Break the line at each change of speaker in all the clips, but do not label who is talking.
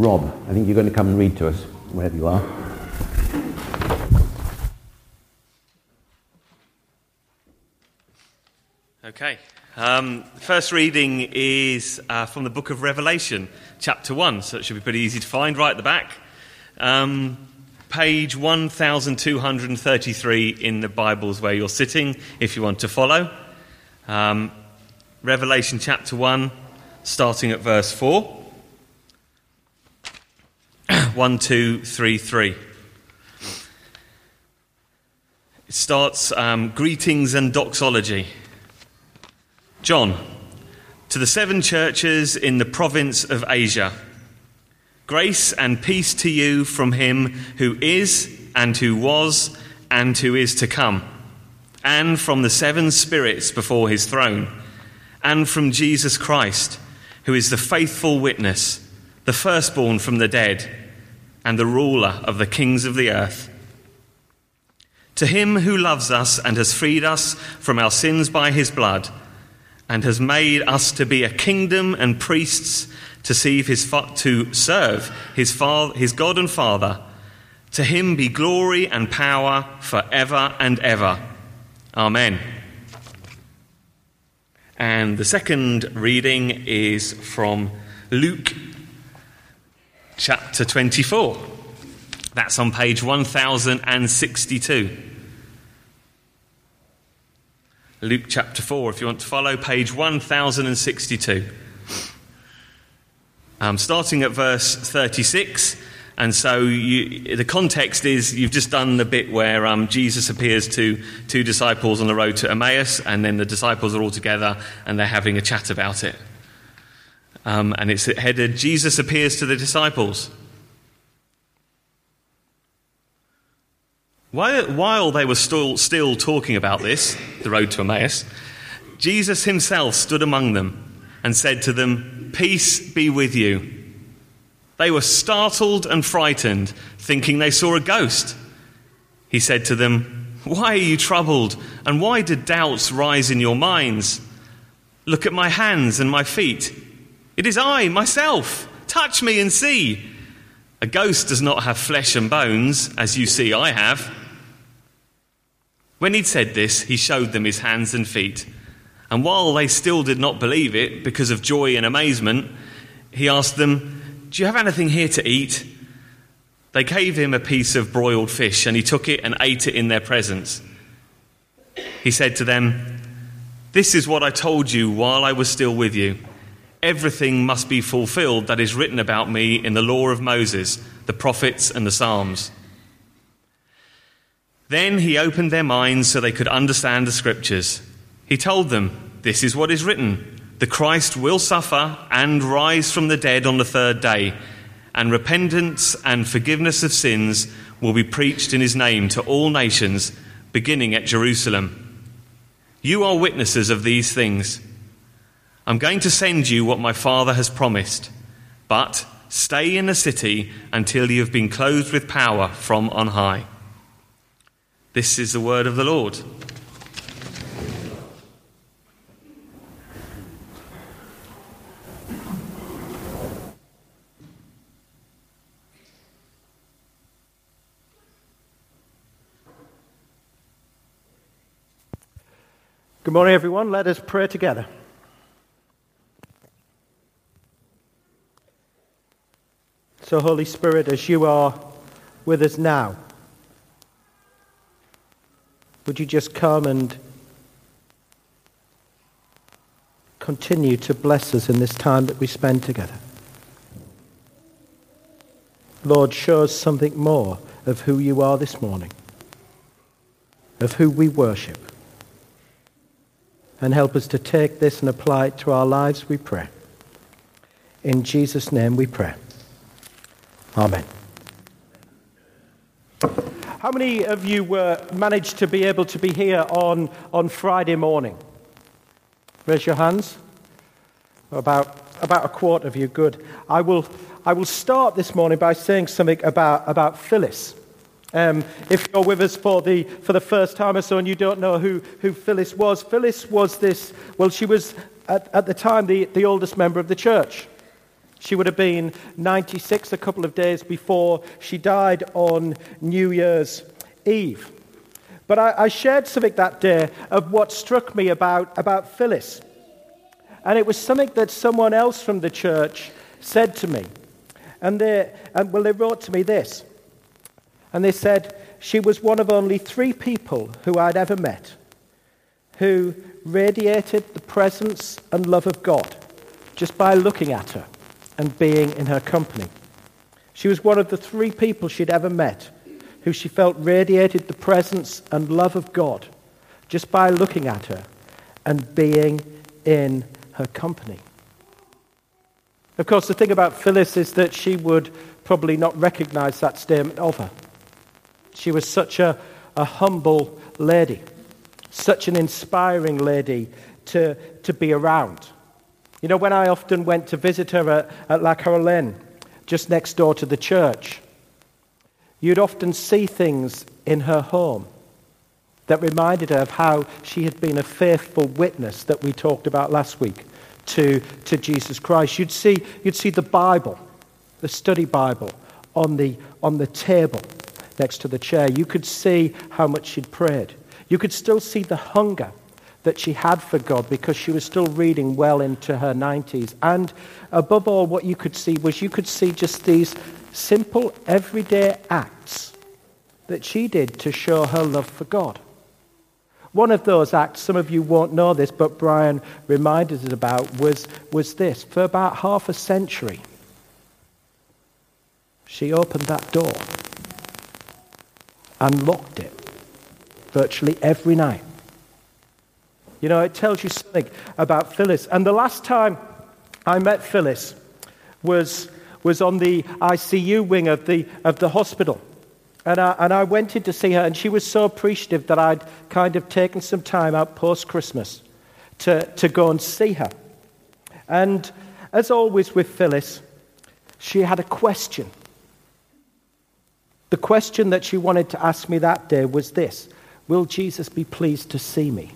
Rob, I think you're going to come and read to us, wherever you are.
Okay. Um, first reading is uh, from the book of Revelation, chapter 1, so it should be pretty easy to find right at the back. Um, page 1233 in the Bibles where you're sitting, if you want to follow. Um, Revelation chapter 1, starting at verse 4. 1, 2, 3, 3. It starts um, greetings and doxology. John, to the seven churches in the province of Asia, grace and peace to you from him who is, and who was, and who is to come, and from the seven spirits before his throne, and from Jesus Christ, who is the faithful witness, the firstborn from the dead, and the ruler of the kings of the earth. To him who loves us and has freed us from our sins by his blood, and has made us to be a kingdom and priests to, serve his, father, his God and Father. To him be glory and power forever and ever. Amen. And the second reading is from Luke chapter 24. That's on page 1062. Luke chapter 4, if you want to follow, page 1062. Um, starting at verse 36. And so you, the context is you've just done the bit where um, Jesus appears to two disciples on the road to Emmaus, and then the disciples are all together and they're having a chat about it. Um, and it's headed Jesus appears to the disciples. While they were still, still talking about this, the road to Emmaus, Jesus himself stood among them and said to them, Peace be with you. They were startled and frightened, thinking they saw a ghost. He said to them, Why are you troubled, and why did doubts rise in your minds? Look at my hands and my feet. It is I, myself. Touch me and see. A ghost does not have flesh and bones, as you see I have. When he'd said this, he showed them his hands and feet. And while they still did not believe it because of joy and amazement, he asked them, Do you have anything here to eat? They gave him a piece of broiled fish, and he took it and ate it in their presence. He said to them, This is what I told you while I was still with you. Everything must be fulfilled that is written about me in the law of Moses, the prophets, and the Psalms. Then he opened their minds so they could understand the scriptures. He told them, This is what is written the Christ will suffer and rise from the dead on the third day, and repentance and forgiveness of sins will be preached in his name to all nations, beginning at Jerusalem. You are witnesses of these things. I'm going to send you what my Father has promised, but stay in the city until you have been clothed with power from on high. This is the word of the Lord.
Good morning, everyone. Let us pray together. So, Holy Spirit, as you are with us now, would you just come and continue to bless us in this time that we spend together? Lord, show us something more of who you are this morning, of who we worship. And help us to take this and apply it to our lives, we pray. In Jesus' name we pray. Amen. How many of you were managed to be able to be here on, on Friday morning? Raise your hands. About, about a quarter of you, good. I will, I will start this morning by saying something about, about Phyllis. Um, if you're with us for the, for the first time or so and you don't know who, who Phyllis was, Phyllis was this, well, she was at, at the time the, the oldest member of the church. She would have been 96 a couple of days before she died on New Year's Eve. But I, I shared something that day of what struck me about, about Phyllis. And it was something that someone else from the church said to me. And they, and, well, they wrote to me this. And they said, she was one of only three people who I'd ever met who radiated the presence and love of God just by looking at her and being in her company. She was one of the three people she'd ever met who she felt radiated the presence and love of God just by looking at her and being in her company. Of course, the thing about Phyllis is that she would probably not recognize that statement of her. She was such a, a humble lady, such an inspiring lady to, to be around. You know, when I often went to visit her at, at La Caroline, just next door to the church, you'd often see things in her home that reminded her of how she had been a faithful witness that we talked about last week to, to Jesus Christ. You'd see, you'd see the Bible, the study Bible, on the, on the table next to the chair. You could see how much she'd prayed. You could still see the hunger that she had for God because she was still reading well into her 90s. And above all, what you could see was you could see just these simple, everyday acts that she did to show her love for God. One of those acts, some of you won't know this, but Brian reminded us about, was, was this. For about half a century, she opened that door and locked it virtually every night. You know, it tells you something about Phyllis. And the last time I met Phyllis was, was on the ICU wing of the, of the hospital. And I, and I went in to see her, and she was so appreciative that I'd kind of taken some time out post Christmas to, to go and see her. And as always with Phyllis, she had a question. The question that she wanted to ask me that day was this Will Jesus be pleased to see me?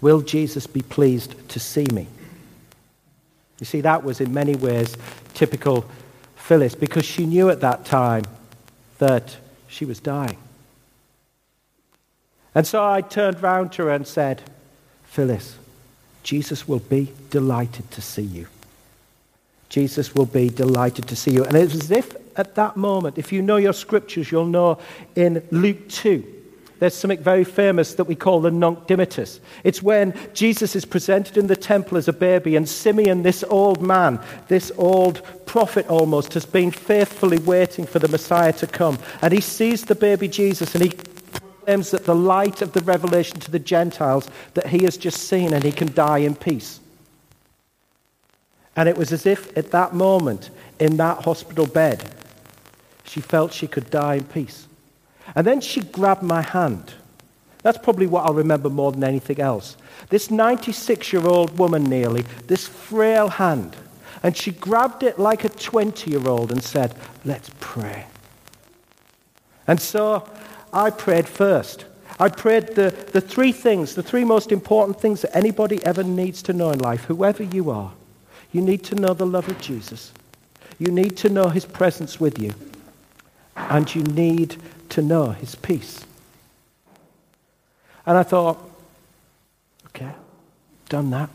Will Jesus be pleased to see me? You see, that was in many ways typical Phyllis because she knew at that time that she was dying. And so I turned round to her and said, Phyllis, Jesus will be delighted to see you. Jesus will be delighted to see you. And it was as if at that moment, if you know your scriptures, you'll know in Luke 2, there's something very famous that we call the Nunc Dimittis. It's when Jesus is presented in the temple as a baby, and Simeon, this old man, this old prophet almost, has been faithfully waiting for the Messiah to come. And he sees the baby Jesus and he proclaims that the light of the revelation to the Gentiles that he has just seen, and he can die in peace. And it was as if at that moment, in that hospital bed, she felt she could die in peace. And then she grabbed my hand. That's probably what I'll remember more than anything else. This 96 year old woman, nearly, this frail hand. And she grabbed it like a 20 year old and said, Let's pray. And so I prayed first. I prayed the, the three things, the three most important things that anybody ever needs to know in life, whoever you are. You need to know the love of Jesus. You need to know his presence with you. And you need to know his peace. And I thought, okay, done that.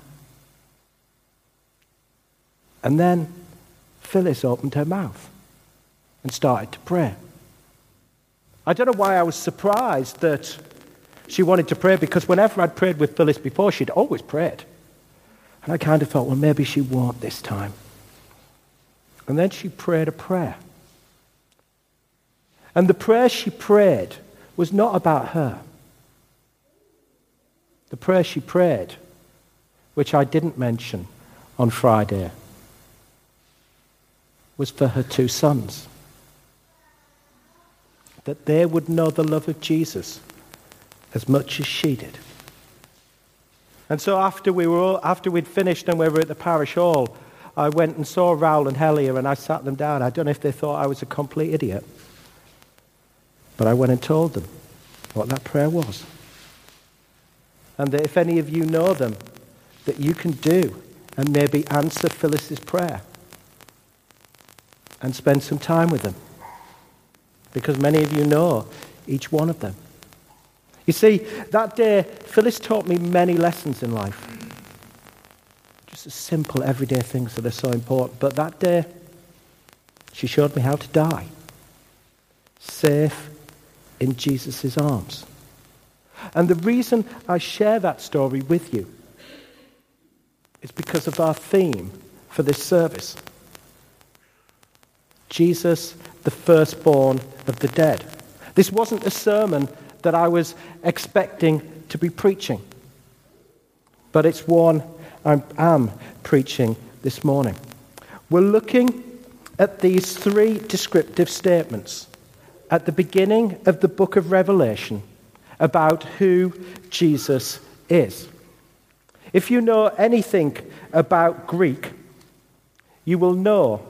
And then Phyllis opened her mouth and started to pray. I don't know why I was surprised that she wanted to pray because whenever I'd prayed with Phyllis before, she'd always prayed. And I kind of thought, well, maybe she won't this time. And then she prayed a prayer. And the prayer she prayed was not about her. The prayer she prayed, which I didn't mention on Friday, was for her two sons. That they would know the love of Jesus as much as she did. And so after, we were all, after we'd finished and we were at the parish hall, I went and saw Raoul and Helia and I sat them down. I don't know if they thought I was a complete idiot. But I went and told them what that prayer was. And that if any of you know them, that you can do and maybe answer Phyllis's prayer and spend some time with them. Because many of you know each one of them. You see, that day, Phyllis taught me many lessons in life. Just simple, everyday things that are so important. But that day, she showed me how to die, safe in Jesus' arms. And the reason I share that story with you is because of our theme for this service Jesus, the firstborn of the dead. This wasn't a sermon that I was expecting to be preaching, but it's one I am preaching this morning. We're looking at these three descriptive statements at the beginning of the book of Revelation about who Jesus is. If you know anything about Greek, you will know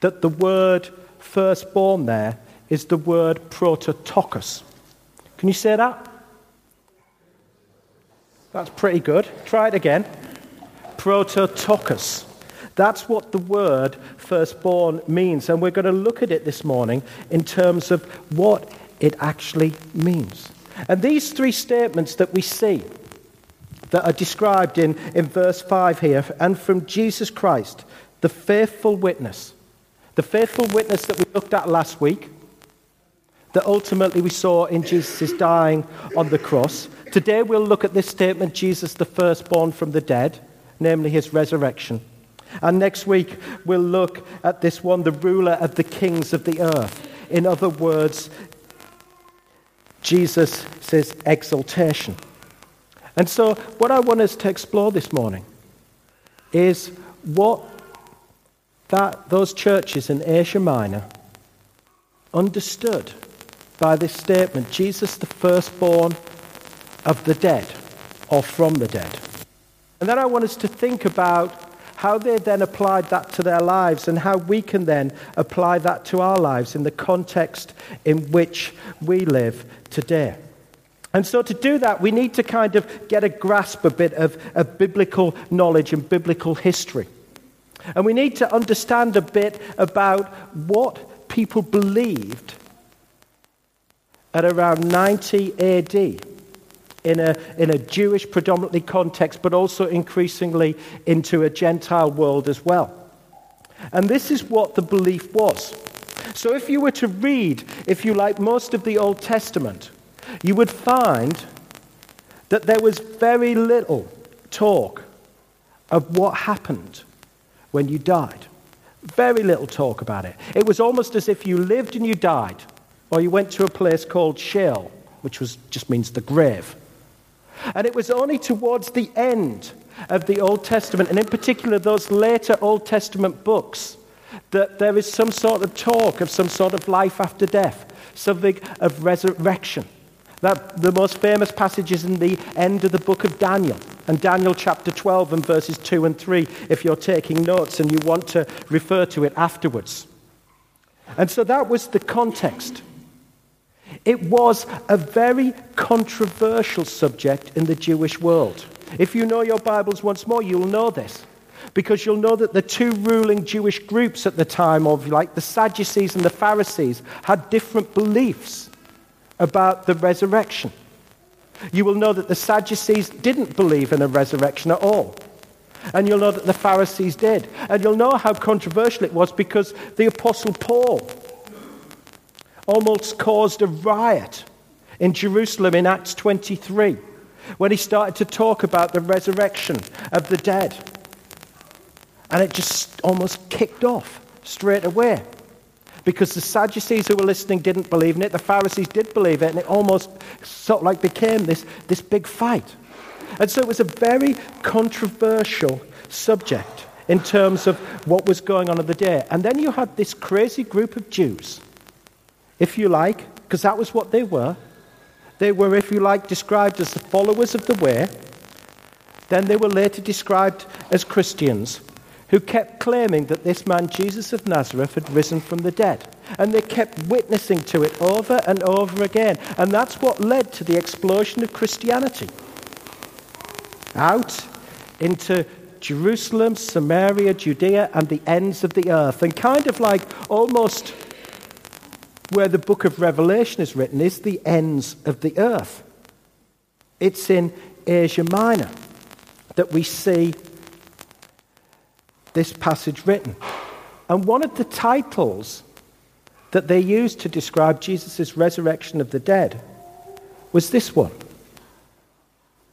that the word firstborn there is the word prototokos. Can you say that? That's pretty good. Try it again. Prototokos. That's what the word firstborn means. And we're going to look at it this morning in terms of what it actually means. And these three statements that we see that are described in, in verse 5 here, and from Jesus Christ, the faithful witness, the faithful witness that we looked at last week, that ultimately we saw in Jesus' dying on the cross. Today we'll look at this statement Jesus, the firstborn from the dead, namely his resurrection. And next week we'll look at this one, the ruler of the kings of the earth. In other words, Jesus says exaltation. And so, what I want us to explore this morning is what that, those churches in Asia Minor understood by this statement Jesus, the firstborn of the dead, or from the dead. And then I want us to think about how they then applied that to their lives and how we can then apply that to our lives in the context in which we live today. And so, to do that, we need to kind of get a grasp a bit of, of biblical knowledge and biblical history. And we need to understand a bit about what people believed at around 90 AD in a, in a Jewish predominantly context, but also increasingly into a Gentile world as well. And this is what the belief was. So if you were to read, if you like, most of the Old Testament, you would find that there was very little talk of what happened when you died. Very little talk about it. It was almost as if you lived and you died, or you went to a place called Sheol, which was, just means the grave. And it was only towards the end of the Old Testament, and in particular those later Old Testament books, that there is some sort of talk of some sort of life after death, something of resurrection. That the most famous passage is in the end of the book of Daniel, and Daniel chapter 12 and verses 2 and 3, if you're taking notes and you want to refer to it afterwards. And so that was the context. It was a very controversial subject in the Jewish world. If you know your Bibles once more, you'll know this. Because you'll know that the two ruling Jewish groups at the time of, like the Sadducees and the Pharisees, had different beliefs about the resurrection. You will know that the Sadducees didn't believe in a resurrection at all. And you'll know that the Pharisees did. And you'll know how controversial it was because the Apostle Paul almost caused a riot in Jerusalem in Acts 23 when he started to talk about the resurrection of the dead. And it just almost kicked off straight away because the Sadducees who were listening didn't believe in it, the Pharisees did believe it, and it almost sort of like became this, this big fight. And so it was a very controversial subject in terms of what was going on in the day. And then you had this crazy group of Jews, if you like, because that was what they were. They were, if you like, described as the followers of the way. Then they were later described as Christians who kept claiming that this man, Jesus of Nazareth, had risen from the dead. And they kept witnessing to it over and over again. And that's what led to the explosion of Christianity. Out into Jerusalem, Samaria, Judea, and the ends of the earth. And kind of like almost where the book of Revelation is written is the ends of the earth. It's in Asia Minor that we see this passage written. And one of the titles that they used to describe Jesus' resurrection of the dead was this one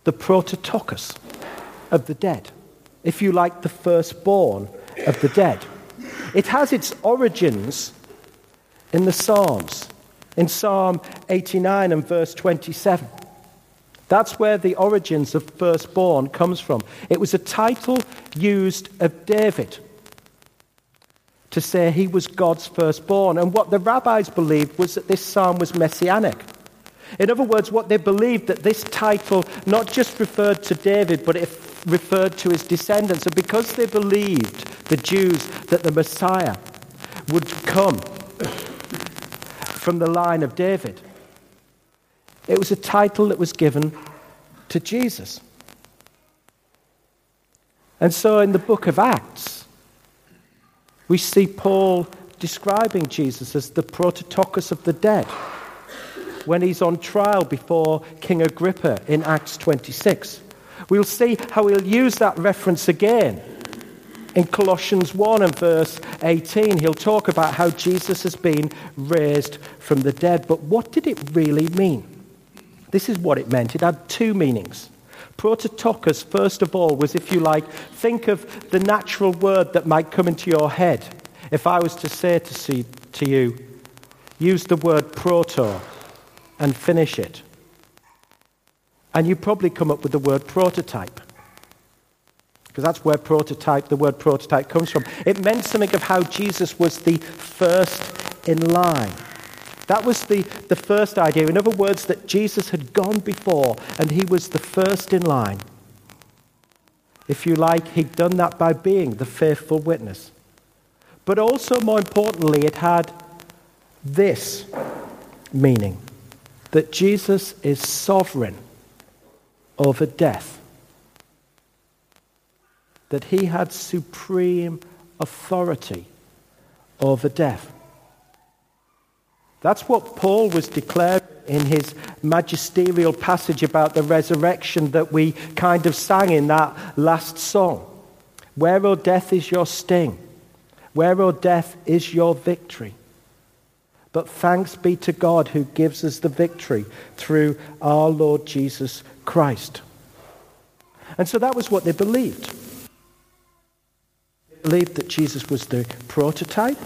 the prototokos of the dead. If you like, the firstborn of the dead. It has its origins in the Psalms, in Psalm 89 and verse 27. That's where the origins of firstborn comes from. It was a title used of David to say he was God's firstborn. And what the rabbis believed was that this psalm was messianic. In other words, what they believed that this title not just referred to David, but it referred to his descendants. And because they believed, the Jews, that the Messiah would come from the line of David, it was a title that was given to Jesus. And so in the book of Acts, we see Paul describing Jesus as the prototokos of the dead when he's on trial before King Agrippa in Acts 26. We'll see how he'll use that reference again in Colossians 1 and verse 18. He'll talk about how Jesus has been raised from the dead. But what did it really mean? This is what it meant. It had two meanings. Prototokos, first of all, was, if you like, think of the natural word that might come into your head. If I was to say to, see, to you, use the word proto and finish it. And you probably come up with the word prototype. Because that's where prototype, the word prototype comes from. It meant something of how Jesus was the first in line. That was the, the first idea. In other words, that Jesus had gone before and he was the first in line. If you like, he'd done that by being the faithful witness. But also, more importantly, it had this meaning that Jesus is sovereign over death, that he had supreme authority over death. That's what Paul was declaring in his magisterial passage about the resurrection that we kind of sang in that last song. Where, O death, is your sting? Where, O death, is your victory? But thanks be to God who gives us the victory through our Lord Jesus Christ. And so that was what they believed. Believed that Jesus was the prototype,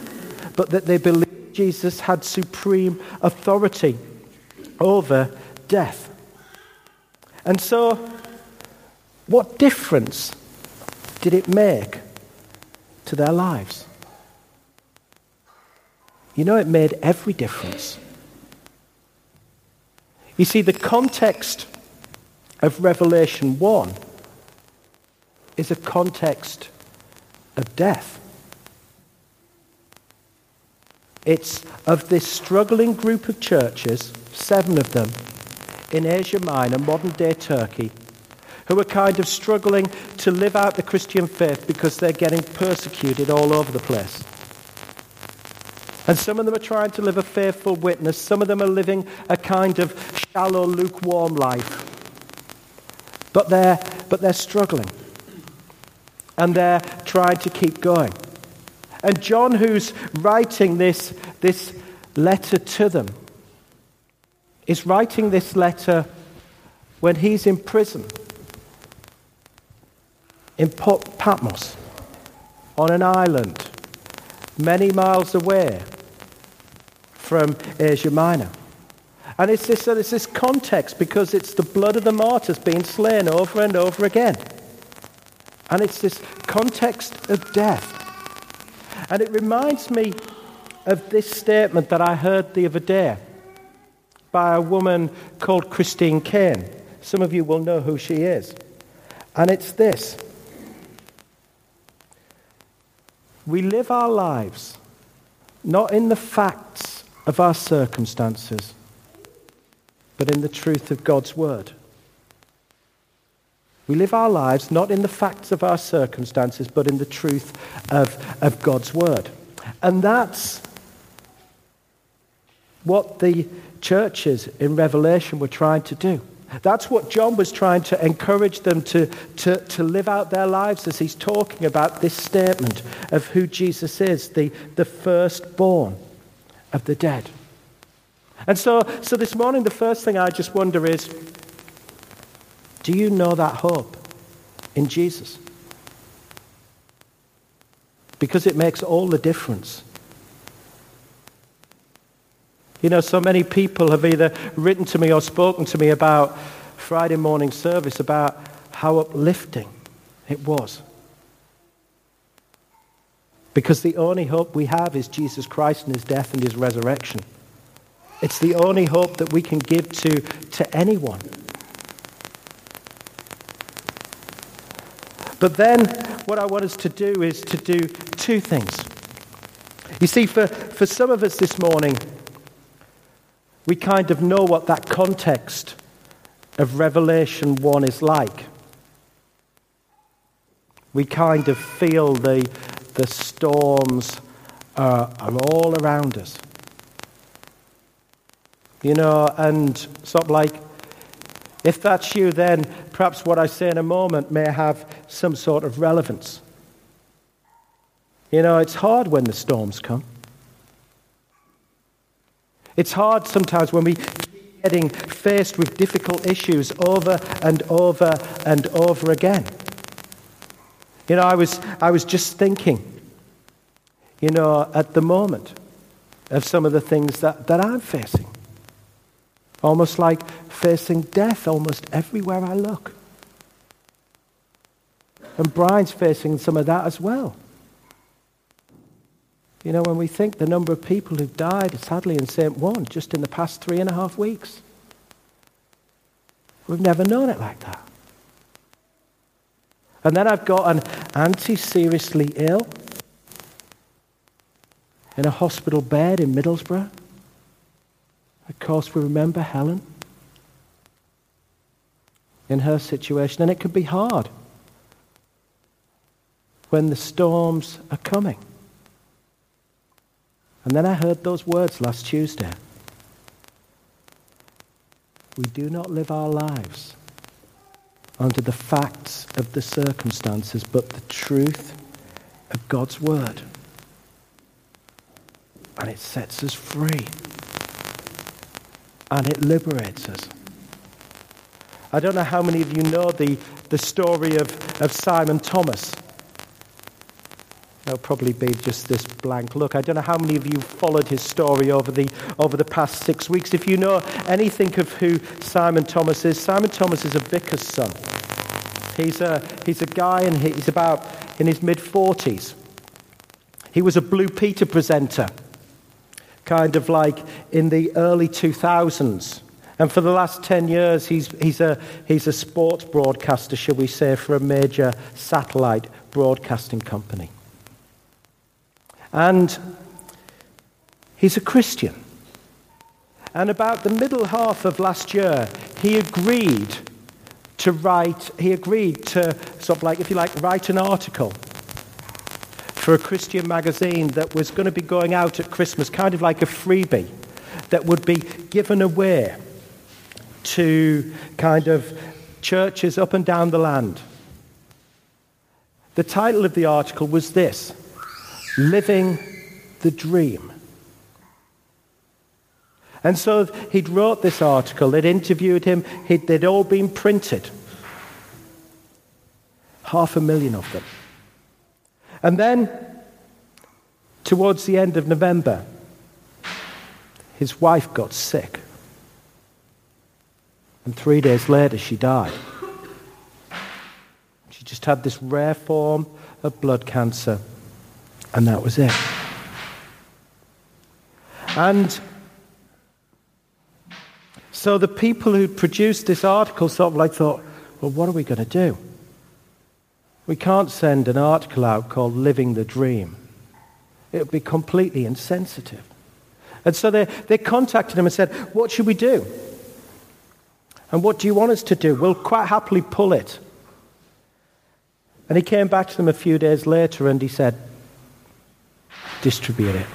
but that they believed Jesus had supreme authority over death. And so, what difference did it make to their lives? You know, it made every difference. You see, the context of Revelation 1 is a context of death. It's of this struggling group of churches, seven of them, in Asia Minor, modern day Turkey, who are kind of struggling to live out the Christian faith because they're getting persecuted all over the place. And some of them are trying to live a faithful witness. Some of them are living a kind of shallow, lukewarm life. But they're, but they're struggling. And they're trying to keep going. And John, who's writing this, this letter to them, is writing this letter when he's in prison in Port Patmos on an island many miles away from Asia Minor. And it's this, it's this context because it's the blood of the martyrs being slain over and over again. And it's this context of death. And it reminds me of this statement that I heard the other day by a woman called Christine Caine. Some of you will know who she is. And it's this We live our lives not in the facts of our circumstances, but in the truth of God's word. We live our lives not in the facts of our circumstances, but in the truth of, of God's word. And that's what the churches in Revelation were trying to do. That's what John was trying to encourage them to, to, to live out their lives as he's talking about this statement of who Jesus is, the, the firstborn of the dead. And so, so this morning, the first thing I just wonder is do you know that hope in Jesus? Because it makes all the difference. You know, so many people have either written to me or spoken to me about Friday morning service, about how uplifting it was. Because the only hope we have is Jesus Christ and his death and his resurrection. It's the only hope that we can give to, to anyone. But then, what I want us to do is to do two things. You see, for, for some of us this morning, we kind of know what that context of Revelation 1 is like. We kind of feel the, the storms are, are all around us. You know, and sort of like, if that's you, then perhaps what I say in a moment may have some sort of relevance. You know, it's hard when the storms come. It's hard sometimes when we keep getting faced with difficult issues over and over and over again. You know, I was, I was just thinking, you know, at the moment of some of the things that, that I'm facing. Almost like facing death almost everywhere I look. And Brian's facing some of that as well. You know, when we think the number of people who've died, sadly, in St. One just in the past three and a half weeks, we've never known it like that. And then I've got an auntie seriously ill in a hospital bed in Middlesbrough. Of course, we remember Helen in her situation, and it can be hard when the storms are coming. And then I heard those words last Tuesday. We do not live our lives under the facts of the circumstances, but the truth of God's word. And it sets us free and it liberates us. I don't know how many of you know the, the story of, of Simon Thomas. There'll probably be just this blank look. I don't know how many of you followed his story over the, over the past six weeks. If you know anything of who Simon Thomas is, Simon Thomas is a vicar's son. He's a, he's a guy and he's about in his mid 40s. He was a Blue Peter presenter kind of like in the early 2000s. And for the last 10 years, he's, he's, a, he's a sports broadcaster, shall we say, for a major satellite broadcasting company. And he's a Christian. And about the middle half of last year, he agreed to write, he agreed to sort of like, if you like, write an article for a Christian magazine that was going to be going out at Christmas, kind of like a freebie that would be given away to kind of churches up and down the land. The title of the article was this Living the Dream. And so he'd wrote this article, they'd interviewed him, they'd all been printed. Half a million of them. And then, towards the end of November, his wife got sick. And three days later, she died. She just had this rare form of blood cancer, and that was it. And so the people who produced this article sort of like thought, well, what are we going to do? We can't send an article out called Living the Dream. It would be completely insensitive. And so they, they contacted him and said, What should we do? And what do you want us to do? We'll quite happily pull it And he came back to them a few days later and he said, Distribute it.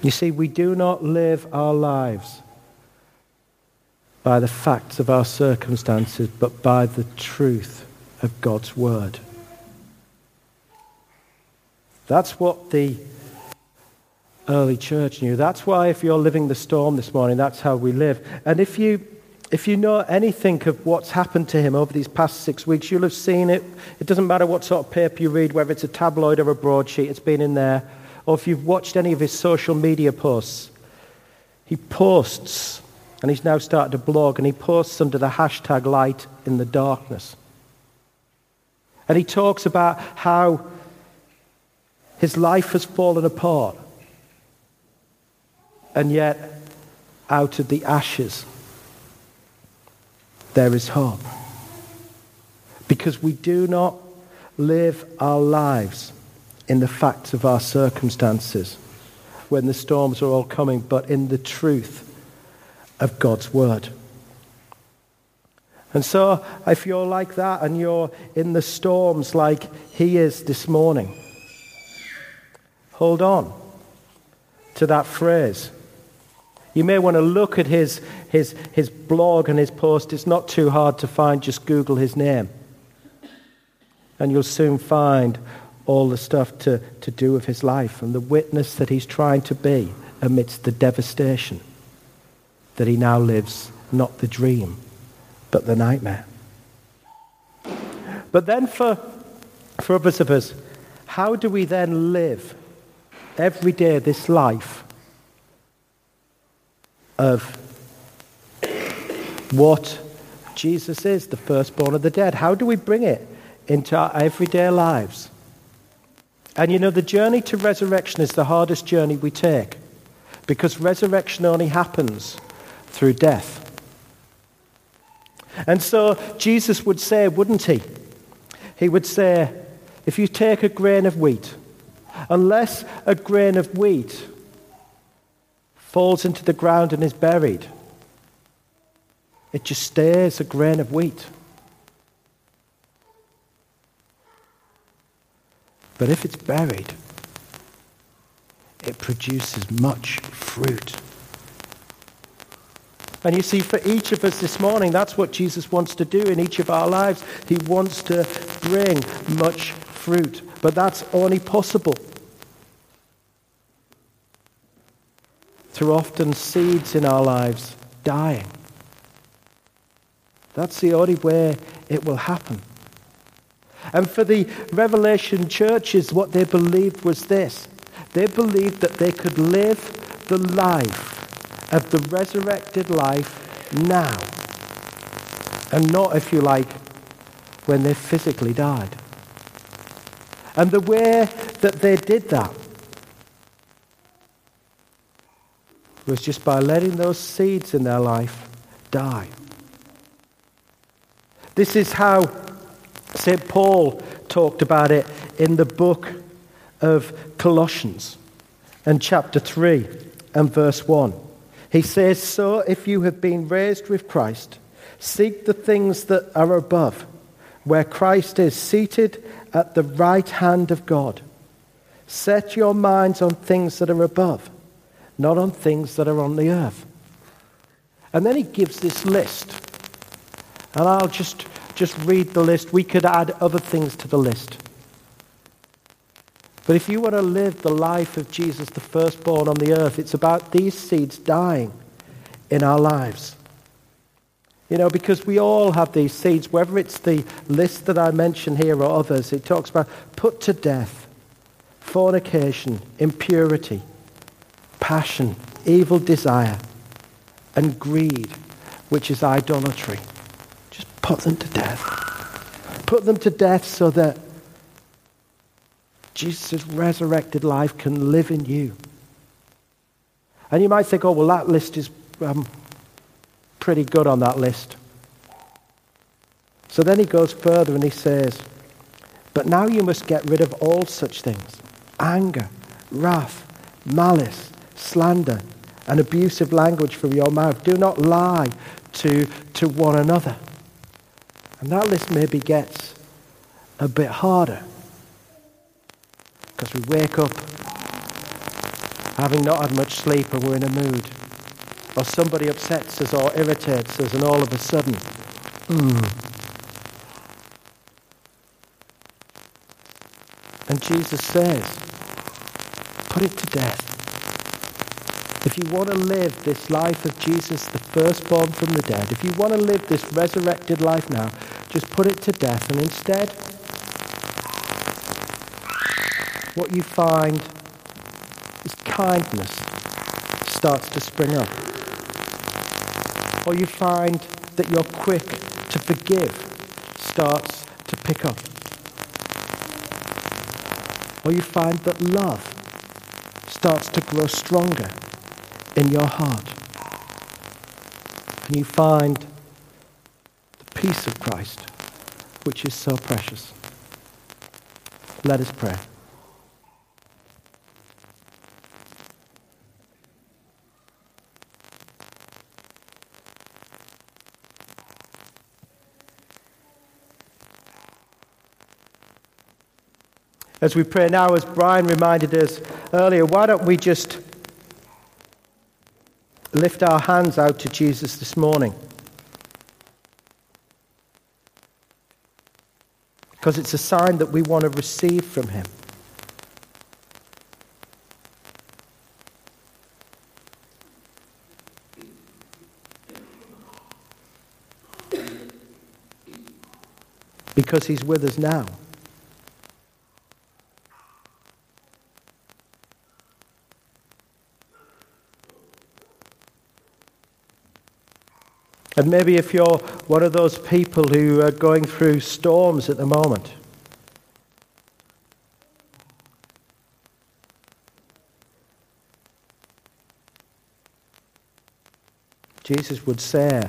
You see, we do not live our lives by the facts of our circumstances, but by the truth of God's Word. That's what the early church knew. That's why, if you're living the storm this morning, that's how we live. And if you, if you know anything of what's happened to him over these past six weeks, you'll have seen it. It doesn't matter what sort of paper you read, whether it's a tabloid or a broadsheet, it's been in there. Or if you've watched any of his social media posts, he posts, and he's now started to blog, and he posts under the hashtag light in the darkness. And he talks about how his life has fallen apart. And yet, out of the ashes, there is hope. Because we do not live our lives in the facts of our circumstances when the storms are all coming, but in the truth of God's Word. And so, if you're like that and you're in the storms like he is this morning, hold on to that phrase. You may want to look at his, his, his blog and his post. It's not too hard to find. Just Google his name. And you'll soon find all the stuff to, to do with his life and the witness that he's trying to be amidst the devastation that he now lives, not the dream, but the nightmare. But then for, for others of us, how do we then live every day this life of what Jesus is, the firstborn of the dead? How do we bring it into our everyday lives? And you know, the journey to resurrection is the hardest journey we take because resurrection only happens through death. And so Jesus would say, wouldn't he? He would say, if you take a grain of wheat, unless a grain of wheat falls into the ground and is buried, it just stays a grain of wheat. But if it's buried, it produces much fruit. And you see, for each of us this morning, that's what Jesus wants to do in each of our lives. He wants to bring much fruit. But that's only possible through often seeds in our lives dying. That's the only way it will happen. And for the Revelation churches, what they believed was this they believed that they could live the life of the resurrected life now, and not, if you like, when they physically died. And the way that they did that was just by letting those seeds in their life die. This is how St. Paul talked about it in the book of Colossians and chapter 3 and verse 1. He says, So if you have been raised with Christ, seek the things that are above, where Christ is seated at the right hand of God. Set your minds on things that are above, not on things that are on the earth. And then he gives this list. And I'll just just read the list. We could add other things to the list. But if you want to live the life of Jesus, the firstborn on the earth, it's about these seeds dying in our lives. You know, because we all have these seeds, whether it's the list that I mentioned here or others, it talks about put to death fornication, impurity, passion, evil desire, and greed, which is idolatry. Just put them to death. Put them to death so that Jesus' resurrected life can live in you. And you might think, oh, well, that list is um, pretty good on that list. So then he goes further and he says, But now you must get rid of all such things anger, wrath, malice, slander, and abusive language from your mouth. Do not lie to, to one another And that list maybe gets a bit harder because we wake up having not had much sleep and we're in a mood. Or somebody upsets us or irritates us, and all of a sudden, mm. And Jesus says, put it to death. If you want to live this life of Jesus, the firstborn from the dead, if you want to live this resurrected life now, just put it to death. And instead, what you find is kindness starts to spring up. Or you find that you're quick to forgive starts to pick up. Or you find that love starts to grow stronger in your heart. And you find the peace of Christ, which is so precious. Let us pray. As we pray now, as Brian reminded us earlier, why don't we just lift our hands out to Jesus this morning? Because it's a sign that we want to receive from Him. Because He's with us now. And maybe if you're one of those people who are going through storms at the moment, Jesus would say,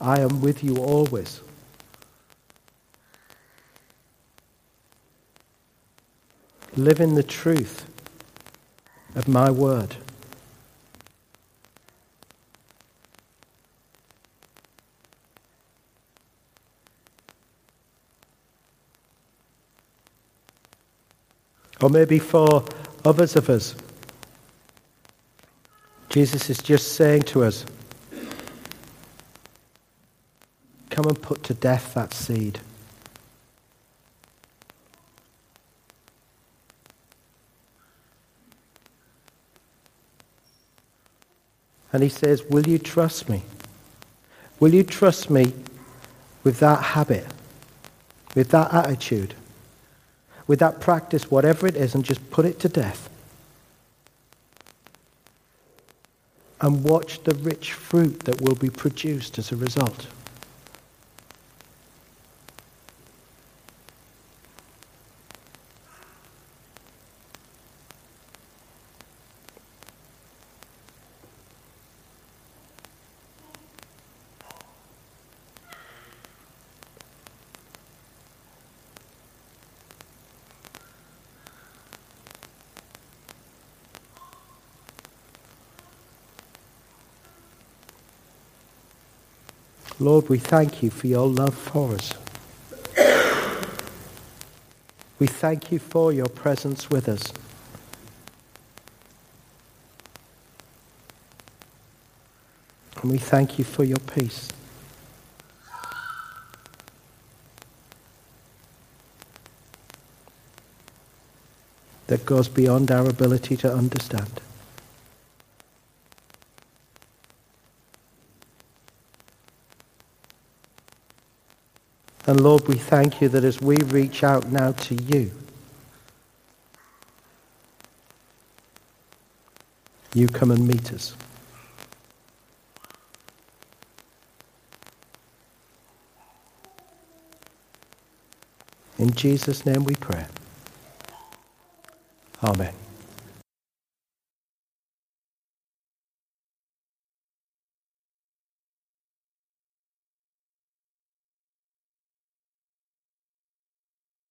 I am with you always. Live in the truth of my word. Or maybe for others of us, Jesus is just saying to us, come and put to death that seed. And he says, Will you trust me? Will you trust me with that habit, with that attitude? With that practice, whatever it is, and just put it to death. And watch the rich fruit that will be produced as a result. Lord, we thank you for your love for us. We thank you for your presence with us. And we thank you for your peace. That goes beyond our ability to understand. And Lord, we thank you that as we reach out now to you, you come and meet us. In Jesus' name we pray. Amen.